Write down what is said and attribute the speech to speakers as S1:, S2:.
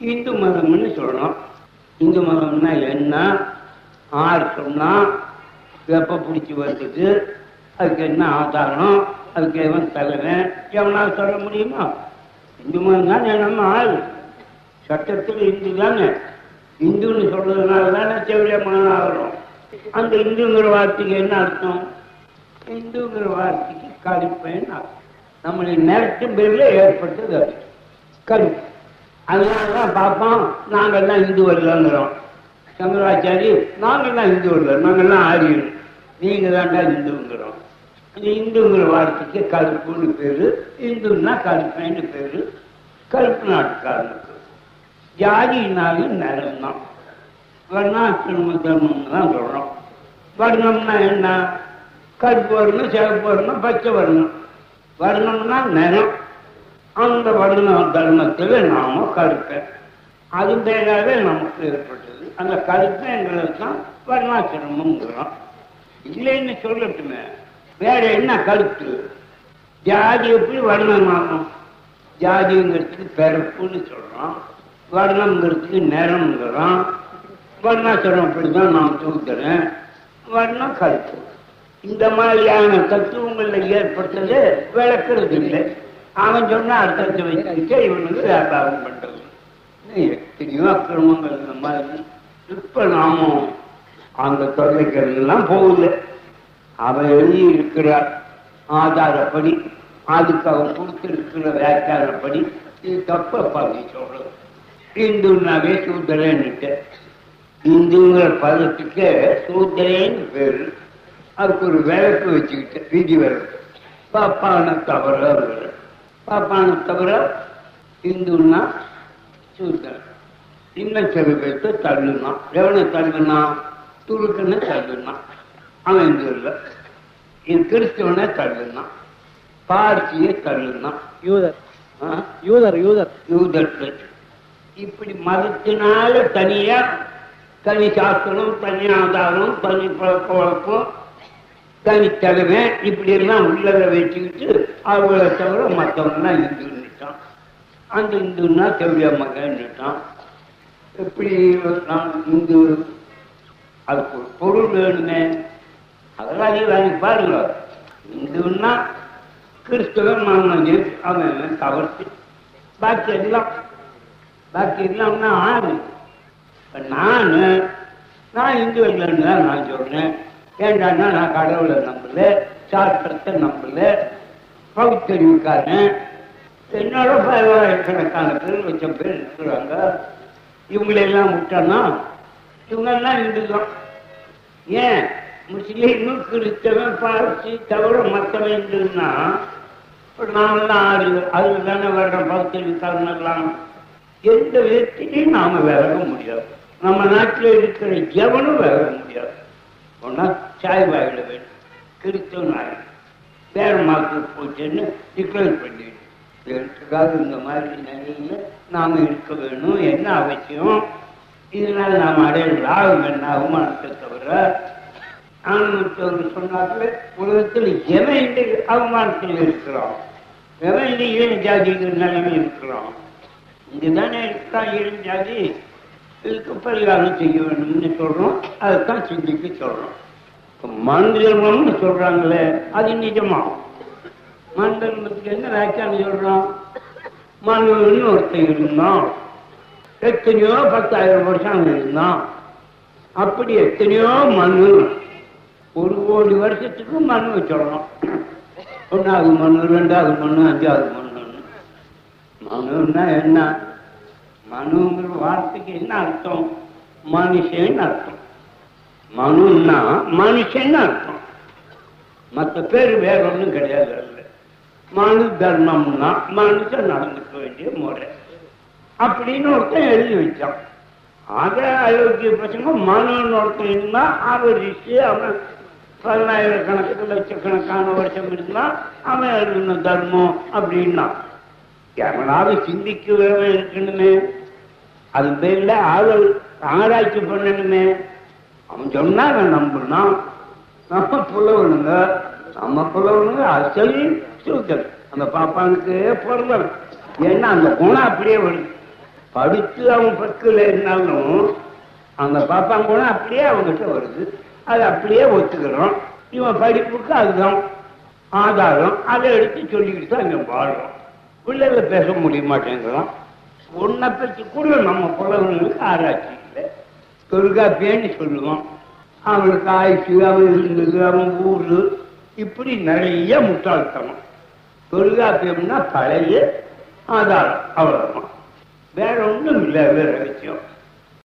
S1: இந்து மதம்னு சொல்லணும். இந்து மதம்னா என்ன? ஆறு சொன்னா பிடிச்சி வருது அதுக்கு என்ன ஆதாரம் அதுக்கு எவன் தலைவன்? எவனால் சொல்ல முடியுமா? இந்து மதம் தானே நம்ம ஆள். சட்டத்தில் இந்து தானே. இந்துன்னு சொல்றதுனால தானே மனம் ஆகிறோம் அந்த இந்துங்கிற வார்த்தைக்கு என்ன அர்த்தம்? இந்துங்கிற வார்த்தைக்கு கருப்பேன்னு அர்த்தம். நம்மளுடைய நிறத்தின் பேரில் ஏற்பட்டது அது. கருப்பு. அதனால தான் பார்ப்போம் நாங்கள்லாம் இந்து வரலங்கிறோம் சங்கராச்சாரி நாங்கள்லாம் இந்து வரல நாங்கள்லாம் ஆரியர். நீங்கள் தாண்டா இந்துங்கிறோம். அந்த இந்துங்கிற வார்த்தைக்கு கருப்புன்னு பேர் இந்துன்னா கருப்பேன்னு பேர். கருப்பு நாட்டுக்காரனுக்கு. ஜாதினாலும் நிறம் தான் வர்ணாசிரம தர்மம்னு தான் சொல்கிறோம் வர்ணம்னா என்ன? கருப்பு வரணும் சிவப்பு வரணும் பச்சை வரணும். வர்ணம்னா நிறம். அந்த வர்ண தர்மத்தில் நாம கருப்பேன் அது பேராகவே நமக்கு ஏற்பட்டது. அந்த கருப்பேங்கிறது தான் வர்ணாசிரமங்கிறோம் இல்லைன்னு சொல்லட்டுமே. வேற என்ன கருத்து? ஜாதி எப்படி வர்ணமாகும்? ஜாதிங்கிறதுக்கு பிறப்புன்னு சொல்றோம். வர்ணம்ங்கிறதுக்கு நிறம்ங்கிறோம். வர்ணாசிரமம் அப்படிதான் நான் தூக்குறேன் வர்ணம் கருத்து. இந்த மாதிரியான தத்துவங்களில் ஏற்பட்டது விளக்குறது இல்லை அவன் சொன்னா அர்த்தத்தை வச்சுக்கிட்டு இவனுக்கு வியாபாரம் பண்றது எத்தனையோ அக்கிரமங்கள் இந்த மாதிரி இப்ப நாமும் அந்த தொல்லைக்கெல்லாம் போகுது அவன் எழுதி இருக்கிறார். ஆதாரப்படி அதுக்கு அவன் கொடுத்திருக்கிற வியாக்கியானப்படி இது தப்பப்பா நீ சொல்றது. இந்துனாவே சூத்திரன்னுட்டு. இந்துங்கிற பதத்துக்கு சூத்திரேன்னு பேரு. அதுக்கு ஒரு விளக்கு வச்சுக்கிட்டு விதி விளக்கு பாப்பான தவிர பாப்பான தவிர இந்துன்னா சூத்திரன் இன்னும் சில பேர்த்து தள்ளுனான் எவனை தள்ளுனான்? துருக்கனை தள்ளுனான். அவன் இந்து இல்லை இது கிறிஸ்தவனை தள்ளுனான். பார்த்தியை தள்ளுனான்.
S2: யூதர்? யூதர் யூதர்.
S1: யூதர்கள் இப்படி மதத்தினால தனியா தனி சாஸ்திரம் தனி ஆதாரம் தனி பழக்க வழக்கம் தனி இப்படி எல்லாம் உள்ளத வச்சுக்கிட்டு அவங்கள தவிர மற்றவங்கலாம் இந்துன்னுட்டான் அந்த இந்துன்னா செவ்விய மகன்னுட்டான் எப்படி நான் இந்து? அதுக்கு ஒரு பொருள் வேணுமே. அதெல்லாம் நீ பாருங்க. இந்துன்னா கிறிஸ்தவன் மாமனது அவன் தவிர்த்து பாக்கி எல்லாம். பாக்கி எல்லாம்னா ஆறு இப்போ நான் நான் இந்து இல்லைன்னு தான் நான் சொல்றேன். ஏண்டான்னா நான் கடவுளை நம்பல சாஸ்திரத்தை நம்பல பகுத்தறிவுக்காரன் என்னோட பல்லாயிரக்கணக்கான பேர் லட்சம் பேர் இருக்கிறாங்க. இவங்களெல்லாம் விட்டானா இவங்கெல்லாம் இந்து ஏன்? முஸ்லீமு கிறிஸ்தவன் பார்த்து தவிர மற்றவன் இந்துன்னா இப்ப நாமெல்லாம் ஆறு அதில் தானே வர்றோம் பகுத்தறிவுக்காரனெல்லாம் எந்த விதத்திலையும் நாம விலக முடியாது. நம்ம நாட்டில் இருக்கிற எவனும் விலக முடியாது. ஒன்னா சாய்வாயிட வேண்டும் கிறிஸ்தவன் ஆயிடும் வேற மாற்று போச்சுன்னு டிக்ளேர் பண்ணிடும் எடுத்துக்காக இந்த மாதிரி நிலையில நாம இருக்க வேணும். என்ன அவசியம்? இதனால நாம் அடைய லாபம் என்ன அவமானத்தை தவிர ஆனந்தத்தவர் சொன்னார்கள் உலகத்தில் எவன் இந்த அவமானத்தில் இருக்கிறோம் எவன் இந்த ஏழு ஜாதிங்கிற நிலைமை இருக்கிறோம் இங்கே தானே இருக்கிறான் ஏழு ஜாதி? இதுக்கு பரிகாரம் செய்ய வேண்டும்னு சொல்றோம். அதைத்தான் சிந்திக்க சொல்றோம். இப்ப மந்திரம்னு சொல்றாங்களே அது நிஜமா? மந்திரத்துக்கு என்ன வியாக்கியானம் சொல்றான்? மனுன்னு ஒருத்தன் இருந்தான். எத்தனையோ பத்தாயிரம் வருஷம் இருந்தான். அப்படி எத்தனையோ மனு ஒரு கோடி வருஷத்துக்கு மண் வச்சிடணும் ஒன்றாவது மனு ரெண்டாவது மனு அஞ்சாவது மனுன்னு மனுன்னா என்ன? மனுங்கிற வார்த்தைக்கு என்ன அர்த்தம்? மனுஷன் அர்த்தம். மனுன்னா மனுஷன் அர்த்தம். மற்ற பேர் வேற ஒன்றும் கிடையாது மனு தர்மம்னா மனுஷன் நடந்துக்க வேண்டிய முறை. அப்படின்னு ஒருத்தன் எழுதி வச்சான். அதை அயோக்கிய பசங்க மனுன்னு ஒருத்தன் இருந்தா ஆவரிச்சு அவன் பதினாயிரக்கணக்கு லட்சக்கணக்கான வருஷம் இருந்தா அவன் எழுதின தர்மம் அப்படின்னா. எவனாவது சிந்திக்க வேணும் இருக்கணுமே அது பேர்ல ஆதல் ஆராய்ச்சி பண்ணணுமே. அவன் சொன்னா அவன் நம்பணும் நம்ம புலவனுங்க நம்ம புலவனுங்க அசல் சூத்தல் அந்த பாப்பானுக்கு பிறந்தவன் ஏன்னா அந்த குணம் அப்படியே வருது படித்து அவன் பக்கத்தில் இருந்தாலும் அந்த பாப்பான் குணம் அப்படியே அவங்ககிட்ட வருது. அது அப்படியே ஒத்துக்கிறோம். இவன் படிப்புக்கு அதுதான் ஆதாரம். அதை எடுத்து சொல்லிக்கிட்டு தான் இங்கே வாழ்றோம். பிள்ளைகளை பேச முடிய மாட்டேங்கிறோம் ஒன்றை பற்றி கூட நம்ம புலவர்களுக்கு ஆராய்ச்சி இல்லை. தொல்காப்பியன்னு சொல்லுவோம் அவனுக்கு ஆயுசு அவன் இருந்தது அவன் ஊரு இப்படி நிறைய முட்டாள்தனம் தொல்காப்பியம்னா பழைய ஆதாரம் அவ்வளவுதான் வேற ஒண்ணும் இல்லை வேற விஷயம்